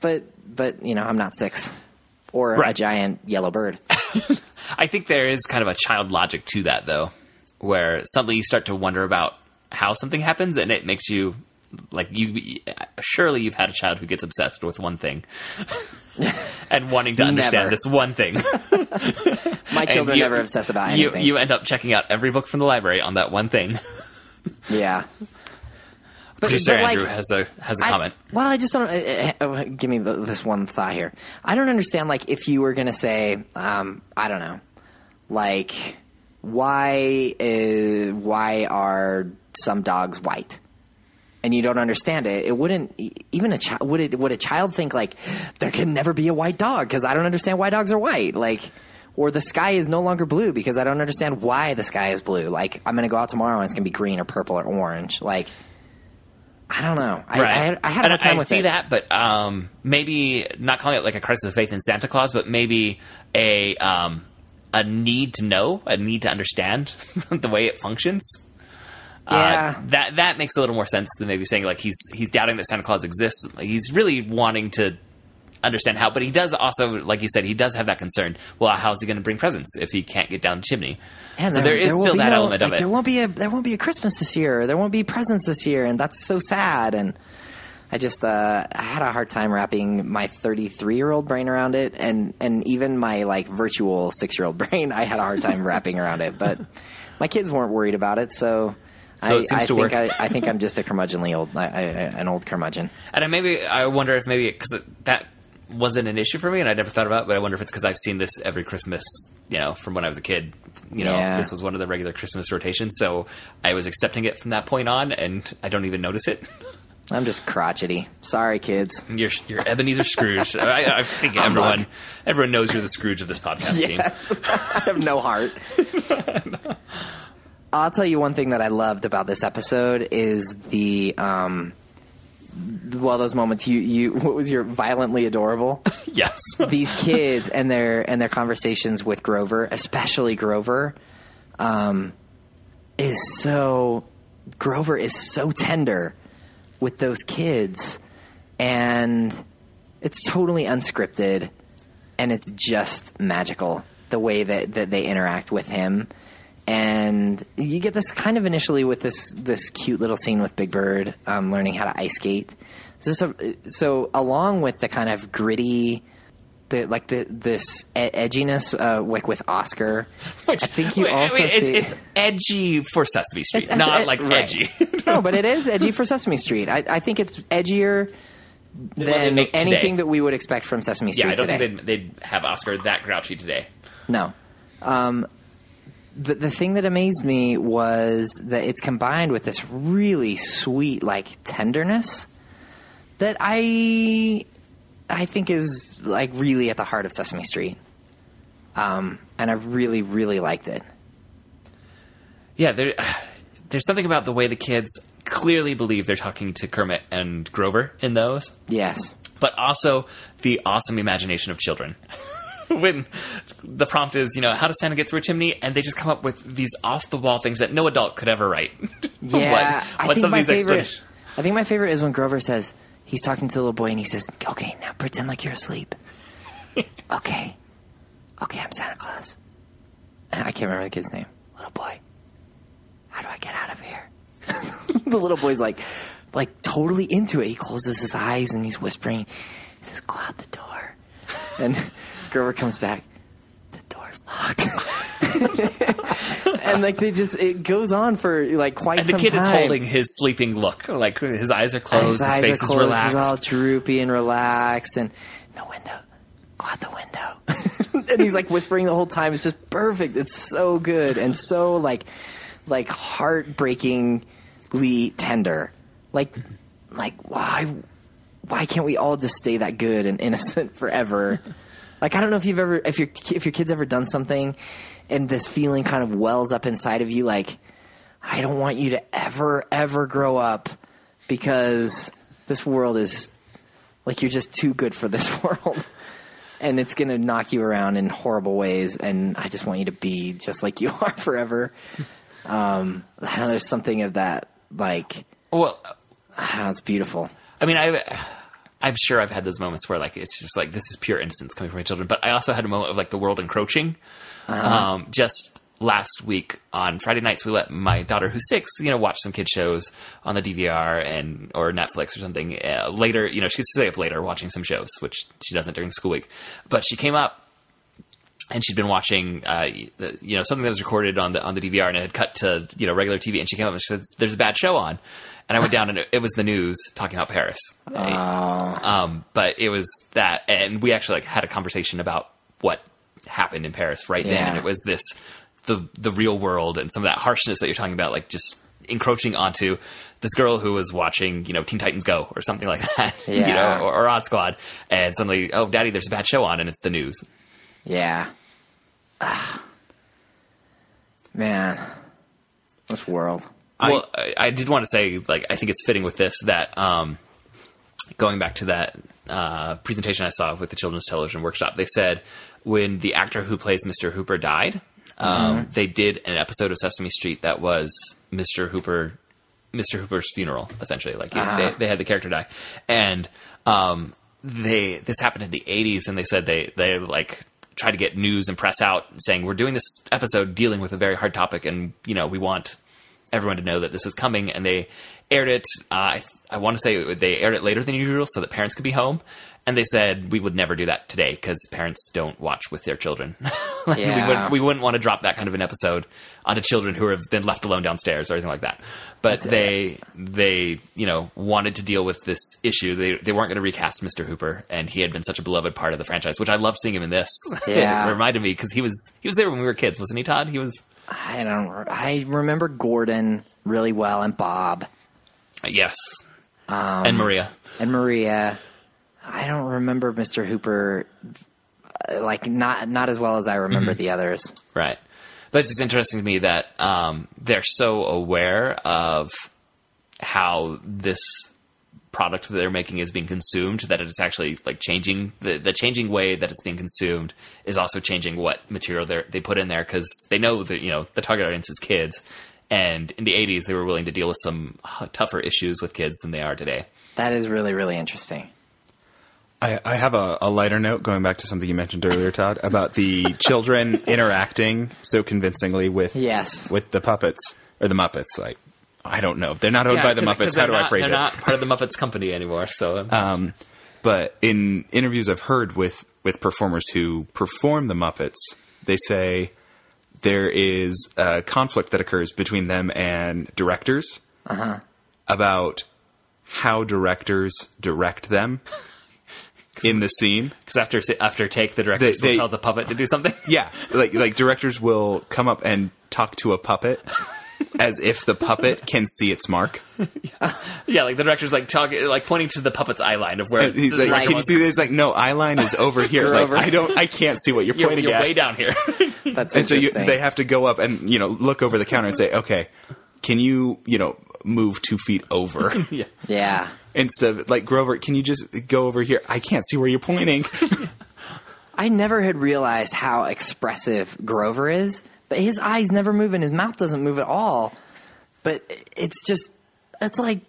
But but you know i'm not six or a giant yellow bird. I think there is kind of a child logic to that, though, where suddenly you start to wonder about how something happens, and it makes you like you. Surely you've had a child who gets obsessed with one thing and wanting to understand Never. this one thing. my children you- never obsess about You anything you end up checking out every book from the library on that one thing. yeah but, Producer but, like, Andrew has a has a I- comment. well, I just don't. Uh, uh, uh, give me the, this one thought here. I don't understand. Like, if you were going to say, um, I don't know, like, why uh, why are some dogs white? And you don't understand it. It wouldn't even a child would it would a child think like there can never be a white dog because I don't understand why dogs are white. Like. Or the sky is no longer blue because I don't understand why the sky is blue. Like I'm going to go out tomorrow and it's going to be green or purple or orange. Like I don't know. I, right. I, had, I had a time I with see it. that, but um, maybe not calling it like a crisis of faith in Santa Claus, but maybe a um, a need to know, a need to understand the way it functions. Yeah. Uh, that that makes a little more sense than maybe saying like he's he's doubting that Santa Claus exists. Like, he's really wanting to understand how, but he does also, like you said, he does have that concern. Well, how's he going to bring presents if he can't get down the chimney? And so there is will still that no- element of it. There won't be a there won't be a Christmas this year. There won't be presents this year, and that's so sad. And I just uh, I had a hard time wrapping my 33 year old brain around it, and and even my like virtual six year old brain, I had a hard time wrapping around it. But my kids weren't worried about it, so. So I, it seems I to think work. I, I think I'm just a curmudgeonly old, I, I, an old curmudgeon. And I maybe I wonder if maybe because that wasn't an issue for me, and I never thought about. it, But I wonder if it's because I've seen this every Christmas, you know, from when I was a kid. You know, Yeah. this was one of the regular Christmas rotations, so I was accepting it from that point on, and I don't even notice it. I'm just crotchety. Sorry, kids. You're, you're Ebenezer Scrooge. I, I think everyone everyone knows you're the Scrooge of this podcast team. Yes, I have no heart. I'll tell you one thing that I loved about this episode is the um, well, those moments you you what was your violently adorable Yes. these kids and their and their conversations with Grover, especially Grover, um, is so Grover is so tender with those kids, and it's totally unscripted, and it's just magical the way that, that they interact with him. And you get this kind of initially with this this cute little scene with Big Bird um, learning how to ice skate. So, so, along with the kind of gritty, the like the this edginess uh, like with Oscar, Which I think you wait, also wait, see it's, it's edgy for Sesame Street, It's- not it's- like right. edgy. no, but it is edgy for Sesame Street. I, I think it's edgier than make today. anything that we would expect from Sesame Street yeah, I don't today. think they'd, they'd have Oscar that grouchy today. No. Um, the the thing that amazed me was that it's combined with this really sweet like tenderness that I I think is like really at the heart of Sesame Street. Um, and I really really liked it. Yeah, there, there's something about the way the kids clearly believe they're talking to Kermit and Grover in those, Yes. but also the awesome imagination of children. when the prompt is, you know, how does Santa get through a chimney? And they just come up with these off the wall things that no adult could ever write. Yeah, What- I think my favorite. explanations- I think my favorite is when Grover says he's talking to the little boy and he says, "Okay, now pretend like you're asleep." okay, okay, I'm Santa Claus. I can't remember the kid's name. Little boy, how do I get out of here? the little boy's like, like totally into it. He closes his eyes and he's whispering. He says, "Go out the door," and Grover comes back. The door's locked. and like they just it goes on for like quite And the some kid is holding his sleeping look. Like his eyes are closed, his his, face are is relaxed. he's all droopy and relaxed, and the window, go out the window, and he's like whispering the whole time. It's just perfect. It's so good and so like, like heartbreakingly tender. Like, like why, why can't we all just stay that good and innocent forever? Like I don't know if you've ever, if your if your kid's ever done something, and this feeling kind of wells up inside of you, like I don't want you to ever, ever grow up because this world is like you're just too good for this world. And it's going to knock you around in horrible ways. And I just want you to be just like you are forever. Um, I don't know, there's something of that, like, well, don't know, it's beautiful. I mean, I, I'm sure I've had those moments where like it's just like this is pure innocence coming from my children. But I also had a moment of like the world encroaching. Um, just last week on Friday nights, we let my daughter, who's six, you know, watch some kid shows on the DVR and or Netflix or something. Uh, later, you know, she gets to stay up later watching some shows, which she doesn't during the school week. But she came up and she'd been watching, uh, the, you know, something that was recorded on the on the DVR, and it had cut to you know regular TV. And she came up and she said, "There's a bad show on," and I went down and it, it was the news talking about Paris. Um, but it was that, and we actually like had a conversation about what happened in Paris right then, and it was this the the real world and some of that harshness that you're talking about, like just encroaching onto this girl who was watching, you know, Teen Titans Go or something like that, you know, or, or Odd Squad, and suddenly, oh, Daddy, there's a bad show on, and it's the news. Yeah. Ah. Man, this world. Well, I, I did want to say, like, I think it's fitting with this that um, going back to that uh, presentation I saw with the Children's Television Workshop, they said when the actor who plays Mr. Hooper died, um, they did an episode of Sesame Street that was Mr. Hooper, Mr. Hooper's funeral, essentially. Like they, they had the character die, and um, they this happened in the '80s, and they said they they like tried to get news and press out saying we're doing this episode dealing with a very hard topic, and you know we want everyone to know that this is coming, and they aired it. Uh, I, I want to say they aired it later than usual so that parents could be home. And they said we would never do that today because parents don't watch with their children. Like, we, Yeah. wouldn't, we wouldn't want to drop that kind of an episode onto children who have been left alone downstairs or anything like that. But they they you know wanted to deal with this issue. They they weren't going to recast Mr. Hooper, and he had been such a beloved part of the franchise, which I love seeing him in this. Yeah. it reminded me because he was he was there when we were kids, wasn't he, Todd? He was I don't. I remember Gordon really well and Bob yes, Um, and Maria. and Maria. I don't remember Mr. Hooper uh, like not not as well as I remember the others. Right. But it's just interesting to me that um, they're so aware of how this product that they're making is being consumed that it's actually like changing the, the changing way that it's being consumed is also changing what material they they put in there because they know that you know the target audience is kids and in the 80s they were willing to deal with some tougher issues with kids than they are today That is really really interesting. I, I have a, a lighter note going back to something you mentioned earlier, Todd, about the children interacting so convincingly with Yes. with the puppets or the Muppets. Like, I don't know. They're not owned Yeah, by the Muppets. How they're do I not- phrase they're it? not part of the muppets company anymore so Um, but in interviews I've heard with with performers who perform the Muppets, they say there is a conflict that occurs between them and directors about how directors direct them in the scene. because after after take the directors They- they- will tell the puppet to do something Yeah, like like directors will come up and talk to a puppet as if the puppet can see its mark. Yeah, like the director's like talking, like pointing to the puppet's eye line of where And he's the like, director "Can you see this?" It's like, "No, eye line is over here." You're Like, over. I don't, I can't see what you're You're, pointing you're at. way down here. That's and so you, interesting. they have to go up and you know look over the counter and say, "Okay, can you you know move two feet over?" yeah. yeah. Instead of like Grover, can you just go over here? I can't see where you're pointing. I never had realized how expressive Grover is, but his eyes never move and his mouth doesn't move at all. But it's just, it's like,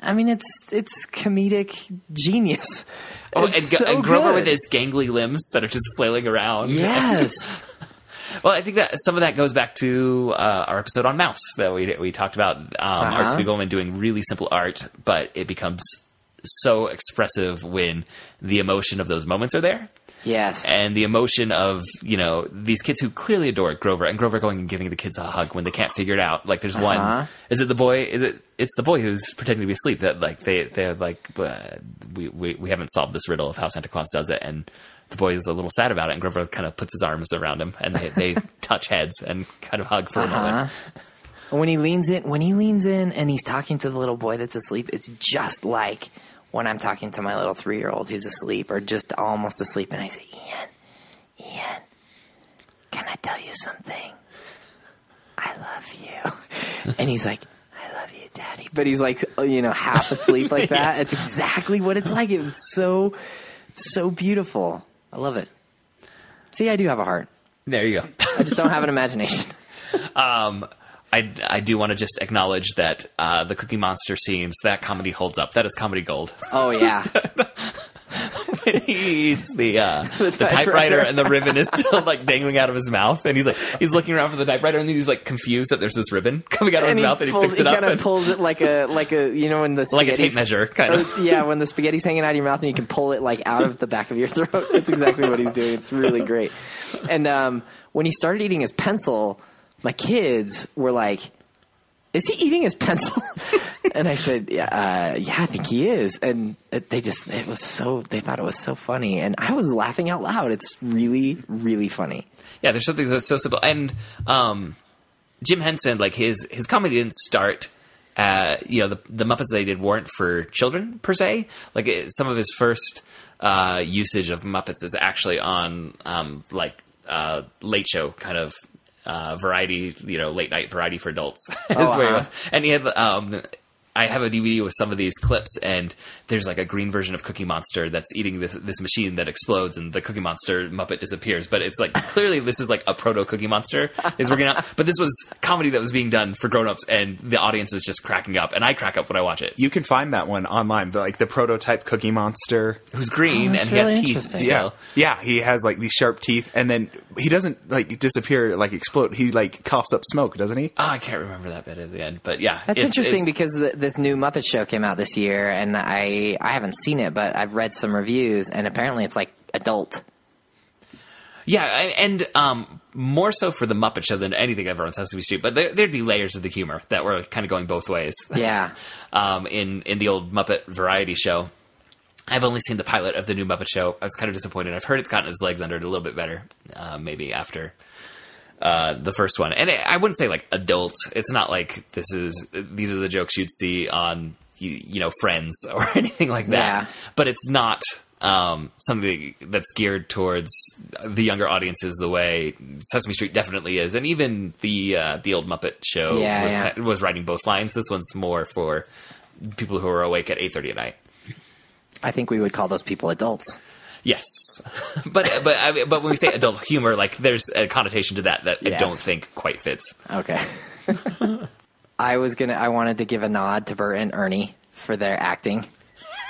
I mean, it's it's comedic genius. Oh, and, so and Grover good. with his gangly limbs that are just flailing around. yes, Well, I think that some of that goes back to uh, our episode on Mouse that we we talked about um, Art Uh-huh. Spiegelman doing really simple art, but it becomes so expressive when the emotion of those moments are there. yes, and the emotion of you know these kids who clearly adore Grover and Grover going and giving the kids a hug when they can't figure it out. Like there's Uh-huh. one, is it the boy? Is it? It's the boy who's pretending to be asleep. That like they they're like uh, we, we we haven't solved this riddle of how Santa Claus does it, and the boy is a little sad about it. And Grover kind of puts his arms around him, and they, they touch heads and kind of hug for a Uh-huh. moment. when he leans in, when he leans in and he's talking to the little boy that's asleep, it's just like when I'm talking to my little three year old who's asleep or just almost asleep, and I say, Ian, Ian, can I tell you something? I love you, and he's like. I love you, Daddy. But he's like, you know, half asleep like that. Yes. It's exactly what it's like. It was so, so beautiful. I love it. See, I do have a heart. There you go. I just don't have an imagination. Um, I, I do want to just acknowledge that uh, the Cookie Monster scenes, that comedy holds up. That is comedy gold. Oh yeah, he eats the uh, the, typewriter. typewriter and the ribbon is still like dangling out of his mouth, and he's like he's looking around for the typewriter, and then he's like confused that there's this ribbon coming out of his mouth, and he pulls- picks it up kind of and pulls it like a like a you know when the like a tape measure, kind or- of. yeah, when the spaghetti's hanging out of your mouth and you can pull it like out of the back of your throat. That's exactly what he's doing. It's really great. And um, when he started eating his pencil, my kids were like, "Is he eating his pencil?" and I said, "Yeah, uh, yeah, I think he is." And it, they just it was so they thought it was so funny, and I was laughing out loud. It's really really funny. Yeah, there's something that's so simple. And um, Jim Henson, like his his comedy didn't start. Uh, you know, the the Muppets they did weren't for children per se. Like it, some of his first uh, usage of Muppets is actually on um, like uh, Late Show kind of uh, variety, you know, late night variety for adults. is Oh, where he uh-huh. was. And he had, um, I have a DVD with some of these clips, and there's like a green version of Cookie Monster that's eating this this machine that explodes, and the Cookie Monster Muppet disappears. But it's like clearly this is like a proto Cookie Monster is working out. But this was comedy that was being done for grown ups, and the audience is just cracking up, and I crack up when I watch it. You can find that one online, the, like the prototype Cookie Monster. Who's green Oh, that's and he has teeth. interesting. Still. Yeah, yeah, he has like these sharp teeth, and then he doesn't like disappear, like explode. He like coughs up smoke, doesn't he? Oh, I can't remember that bit at the end, but yeah, That's it's- interesting it's- because th this new Muppet Show came out this year, and I I haven't seen it, but I've read some reviews, and apparently it's like adult. Yeah, I- and um, more so for the Muppet Show than anything ever on Sesame Street. But there, there'd be layers of the humor that were kind of going both ways. Yeah. um, in in the old Muppet Variety Show. I've only seen the pilot of the new Muppet Show. I was kind of disappointed. I've heard it's gotten its legs under it a little bit better, uh, maybe after uh, the first one. And it, I wouldn't say like adult. It's not like this is these are the jokes you'd see on you, you know Friends or anything like that. Yeah. But it's not um, something that's geared towards the younger audiences the way Sesame Street definitely is, and even the uh, the old Muppet Show Yeah, was yeah. was writing both lines. This one's more for people who are awake at eight thirty at night. I think we would call those people adults. Yes, but but I but when we say adult humor, like there's a connotation to that that I don't think quite fits. Okay. I was gonna. I wanted to give a nod to Bert and Ernie for their acting.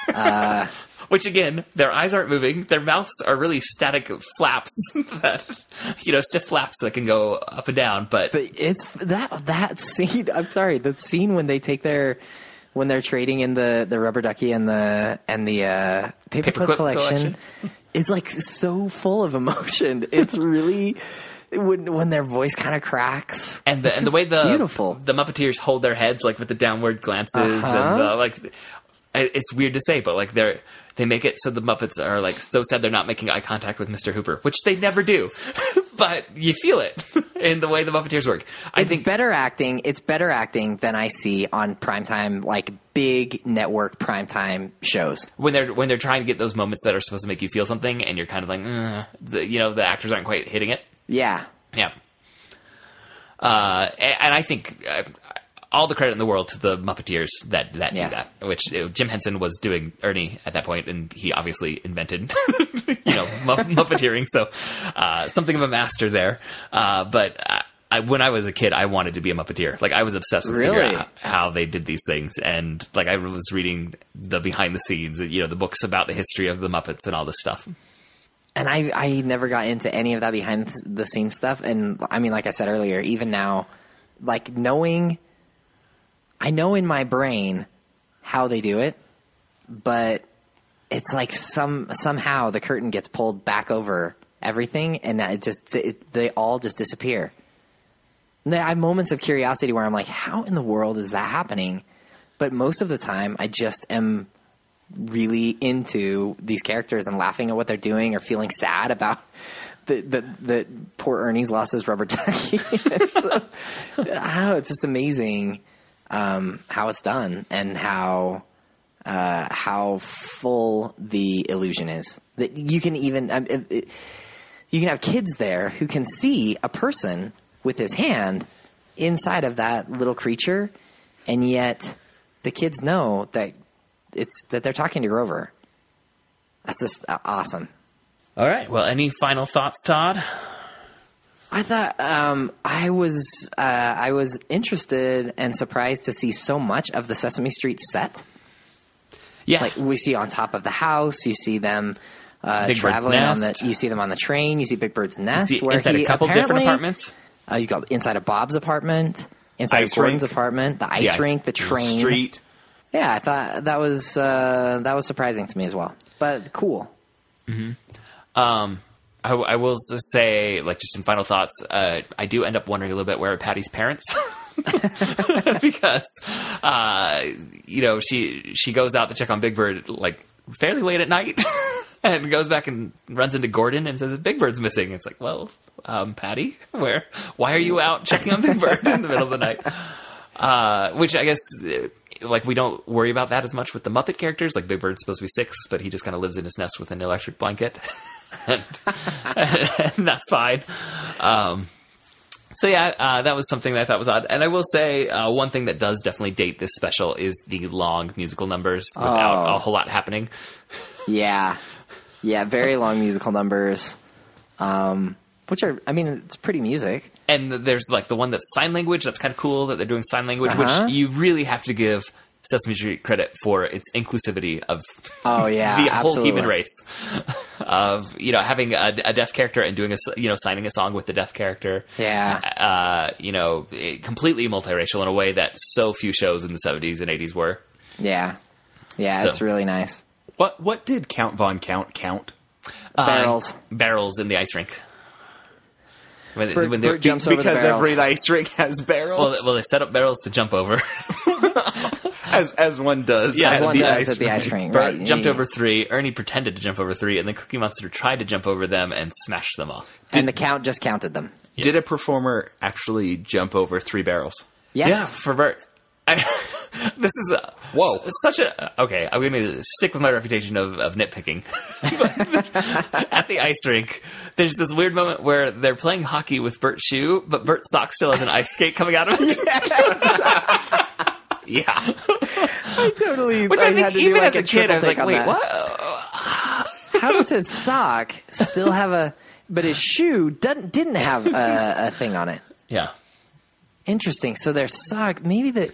Uh, Which again, their eyes aren't moving; their mouths are really static flaps that you know stiff flaps that can go up and down. But, But it's that that scene. I'm sorry, the scene when they take their when they're trading in the the rubber ducky and the and the uh, paperclip Paperclip collection, collection. it's like so full of emotion. It's really when when their voice kind of cracks and the and the way the beautiful. the Muppeteers hold their heads like with the downward glances Uh-huh. and the, like it's weird to say, but like they're they make it so the Muppets are like so sad they're not making eye contact with Mr. Hooper, which they never do, but you feel it in the way the Muppeteers work. I it's think better acting. It's better acting than I see on primetime, like big network primetime shows. when they're when they're trying to get those moments that are supposed to make you feel something, and you're kind of like, "Uh," the, you know, the actors aren't quite hitting it. Yeah, Yeah. Uh, and I think uh, all the credit in the world to the Muppeteers that that Yes. do that. Which uh, Jim Henson was doing Ernie at that point, and he obviously invented, you know, mu- Muppeteering. So uh, something of a master there. Uh, but. I, I, when I was a kid, I wanted to be a Muppeteer. Like I was obsessed with figuring out how they did these things, and like I was reading the behind the scenes, you know, the books about the history of the Muppets and all this stuff. and I I never got into any of that behind the scenes stuff. And I mean, like I said earlier, even now, like knowing, I know in my brain how they do it, but it's like some somehow the curtain gets pulled back over everything, and it just it, they all just disappear. And I have moments of curiosity where I'm like, how in the world is that happening? But most of the time, I just am really into these characters and laughing at what they're doing or feeling sad about the poor Ernie's lost his rubber ducky. so- uh, I don't know. It's just amazing um, how it's done and how uh, how full the illusion is. That you can even um, it, it, you can have kids there who can see a person with his hand inside of that little creature, and yet the kids know that it's that they're talking to Grover. That's just uh, awesome. All right. Well, any final thoughts, Todd? I thought um, I was uh, I was interested and surprised to see so much of the Sesame Street set. Yeah. Like we see on top of the house, you see them uh, traveling on the. Nest. You see them on the train. You see Big Bird's nest. See, where inside he a couple different apartments. Uh, you go inside of Bob's apartment, inside Ice of Gordon's rink. apartment, the ice Yes. rink, the train. Street. Yeah, I thought that was uh, that was surprising to me as well, but cool. Um, I, I will say, like, just some final thoughts, uh, I do end up wondering a little bit where Patty's parents. because, uh, you know, she she goes out to check on Big Bird like fairly late at night, and goes back and runs into Gordon and says Big Bird's missing. It's like, well, um, Patty, where? Why are you out checking on Big Bird in the middle of the night? Uh, which I guess. uh, Like we don't worry about that as much with the Muppet characters. Like Big Bird's supposed to be six, but he just kind of lives in his nest with an electric blanket, and, and that's fine. Um, So yeah, uh, that was something that I thought was odd. And I will say uh, one thing that does definitely date this special is the long musical numbers without Oh. a whole lot happening. Yeah, yeah, very long musical numbers, um, which are, I mean, it's pretty music. And there's like the one that's sign language. That's kind of cool that they're doing sign language, Uh-huh. which you really have to give Sesame Street credit for its inclusivity of Oh yeah, the whole absolutely. human race of you know having a, a deaf character and doing a s- you know signing a song with the deaf character. Yeah. uh, you know, it- completely multiracial in a way that so few shows in the '70s and '80s were. Yeah, yeah, So- it's really nice. What what did Count Von Count count? Uh, Barrels. barrels in the ice rink. When, Bert- when Bert jumps over because barrels. every ice rink has barrels, well, well, they set up barrels to jump over. as as one does. Yeah, As one the does ice at the ice rink. rink, Bert right? jumped yeah. over three. Ernie pretended to jump over three, and then Cookie Monster tried to jump over them and smashed them all. and the count just counted them. Did a performer actually jump over three barrels? Yes. Yeah, for Bert. I, this is a, Whoa. such a okay. I'm going to stick with my reputation of, of nitpicking. At the ice rink, there's this weird moment where they're playing hockey with Bert's shoe, but Bert's sock still has an ice skate coming out of it. Yeah, I totally. Which I, think even as a kid, I was like, wait, what? what? How does his sock still have a, but his shoe doesn't didn't have a, a thing on it? Yeah. Interesting. So their sock, maybe the.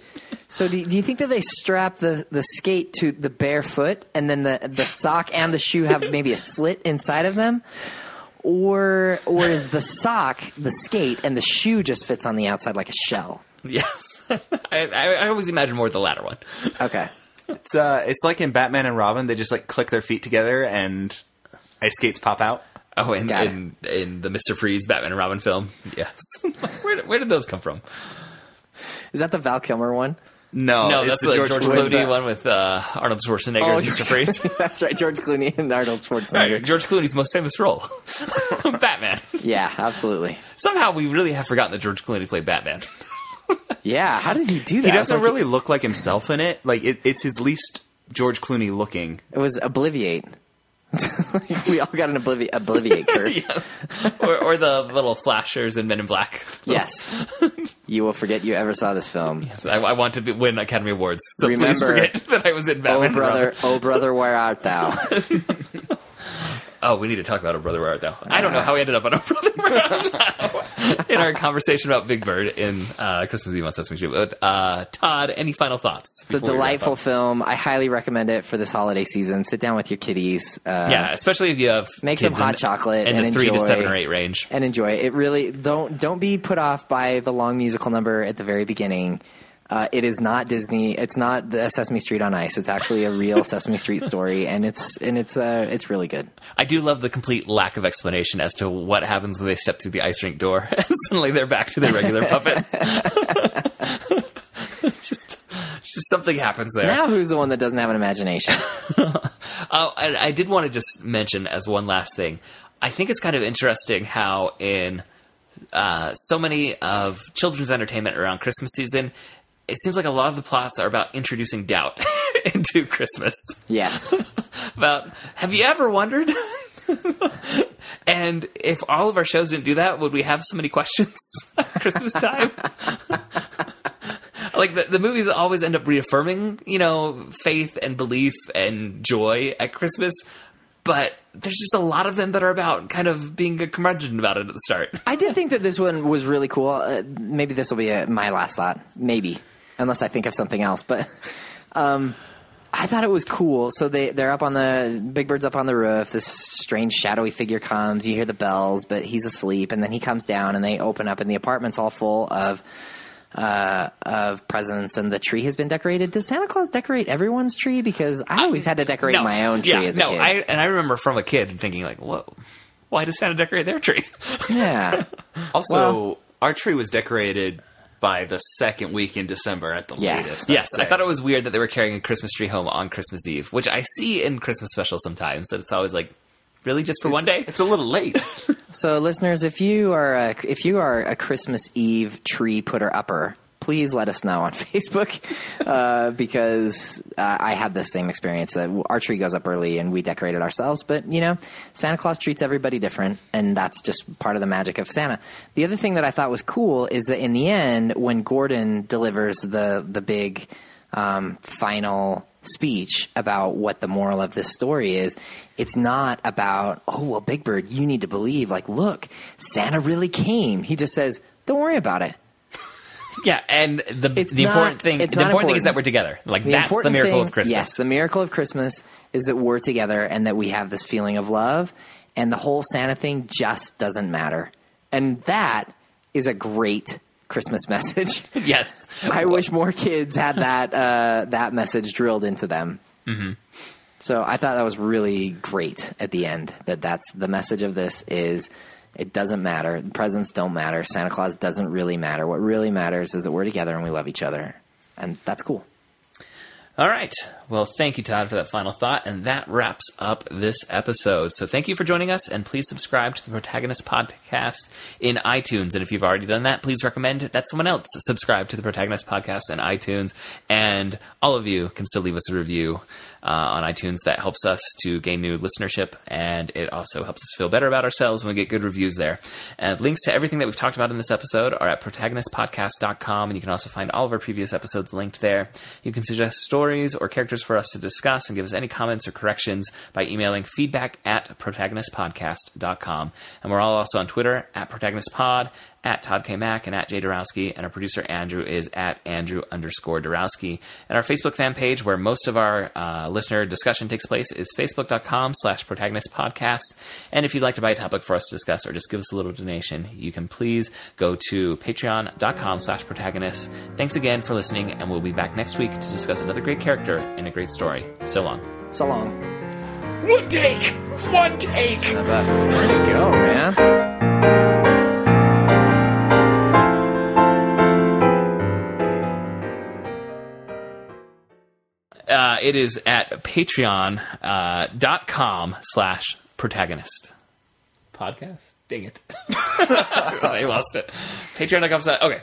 So do, do you think that they strap the, the skate to the bare foot, and then the the sock and the shoe have maybe a slit inside of them, or or is the sock the skate and the shoe just fits on the outside like a shell? Yes. I, I, I always imagine more the latter one. Okay. it's uh, it's like in Batman and Robin. They just like click their feet together and ice skates pop out. Oh, in, Got in, in the Mr. Freeze Batman and Robin film. Yes. where, did- where did those come from? Is that the Val Kilmer one? No, no, it's that's the George, Clooney. Clooney one with uh, Arnold Schwarzenegger as Mr. Freeze. That's right, George Clooney and Arnold Schwarzenegger. Right, George Clooney's most famous role, Batman. Yeah, absolutely. Somehow we really have forgotten that George Clooney played Batman. Yeah, how did he do that? He doesn't Like, really look like himself in it. Like it, it's his least George Clooney looking. It was Obliviate. we all got an oblivi- Obliviate curse. yes. or, or the little flashers in Men in Black. Yes. you will forget you ever saw this film. So I, I want to be, win Academy Awards. So please forget that I was in Batman. Oh and brother, oh brother, where art thou? Oh, we need to talk about Oh Brother Where Art Thou. I don't know uh, how we ended up on Oh Brother Where Art Thou in our conversation about Big Bird in uh, Christmas Eve on Sesame Street. But, uh, Todd, any final thoughts? It's a before we wrap delightful film. I highly recommend it for this holiday season. Sit down with your kiddies. Uh, Yeah, especially if you have Make some hot chocolate in and the three to seven or eight range. and enjoy it. It really don't don't be put off by the long musical number at the very beginning. Uh, it is not Disney. It's not the Sesame Street on Ice. It's actually a real Sesame Street story, and it's and it's uh, it's really good. I do love the complete lack of explanation as to what happens when they step through the ice rink door and suddenly they're back to their regular puppets. just, just something happens there. Now, who's the one that doesn't have an imagination? Oh, and I did want to just mention as one last thing. I think it's kind of interesting how in uh, so many of children's entertainment around Christmas season, it seems like a lot of the plots are about introducing doubt into Christmas. yes, About have you ever wondered? and if all of our shows didn't do that, would we have so many questions at Christmas time? like the, the movies always end up reaffirming, you know, faith and belief and joy at Christmas. But there's just a lot of them that are about kind of being a curmudgeon about it at the start. I did think that this one was really cool. Uh, maybe this will be a, my last thought. Maybe, unless I think of something else. But um, I thought it was cool. So they they're up on the Big Bird's up on the roof. This strange shadowy figure comes. You hear the bells, but he's asleep. And then he comes down, and they open up, and the apartment's all full of uh, of presents, and the tree has been decorated. Does Santa Claus decorate everyone's tree? Because I always had to decorate No. my own tree yeah, as a no, kid. I, and I remember from a kid thinking like, whoa, why does Santa decorate their tree? yeah. Also, Well- our tree was decorated by the second week in December at the Yes. latest. I'd Yes, I thought it was weird that they were carrying a Christmas tree home on Christmas Eve, which I see in Christmas specials sometimes. That it's always like, really, just for one day? It's a little late. So, listeners, if you are a, if you are a Christmas Eve tree putter upper, please let us know on Facebook uh, because uh, I had the same experience. That our tree goes up early and we decorate it ourselves, but you know, Santa Claus treats everybody different, and that's just part of the magic of Santa. The other thing that I thought was cool is that in the end, when Gordon delivers the the big um, final speech about what the moral of this story is, it's not about, oh, well, Big Bird, you need to believe, like, look, Santa really came. He just says, don't worry about it. Yeah, and the It's the not- important thing the not important thing is that we're together. Like The that's the miracle thing- of Christmas. Yes, the miracle of Christmas is that we're together and that we have this feeling of love, and the whole Santa thing just doesn't matter. And that is a great Christmas message. yes. I wish more kids had that uh, that message drilled into them. Mm-hmm. So I thought that was really great at the end. That that's the message of this is it doesn't matter. Presents don't matter. Santa Claus doesn't really matter. What really matters is that we're together and we love each other, and that's cool. All right. Well, thank you, Todd, for that final thought. And that wraps up this episode. So thank you for joining us. And please subscribe to the Protagonist Podcast in iTunes. And if you've already done that, please recommend that someone else subscribe to the Protagonist Podcast in iTunes. And all of you can still leave us a review Uh, on iTunes. That helps us to gain new listenership. And it also helps us feel better about ourselves when we get good reviews there. And links to everything that we've talked about in this episode are at protagonistpodcast.com. And you can also find all of our previous episodes linked there. You can suggest stories or characters for us to discuss and give us any comments or corrections by emailing feedback at protagonistpodcast.com. And we're all also on Twitter at protagonistpod, at Todd K. Mack, and at Jay Dorowski. And our producer Andrew is at Andrew underscore Dorowski. And our Facebook fan page, where most of our uh, listener discussion takes place, is facebook.com slash protagonist podcast. And if you'd like to buy a topic for us to discuss or just give us a little donation, you can please go to patreon.com slash protagonist. Thanks again for listening, and we'll be back next week to discuss another great character and a great story. So long. So long. One take! One take! There you go, man. Uh, it is at patreon uh, slash protagonist. Podcast? Dang it. I lost it. Patreon.com slash. Okay.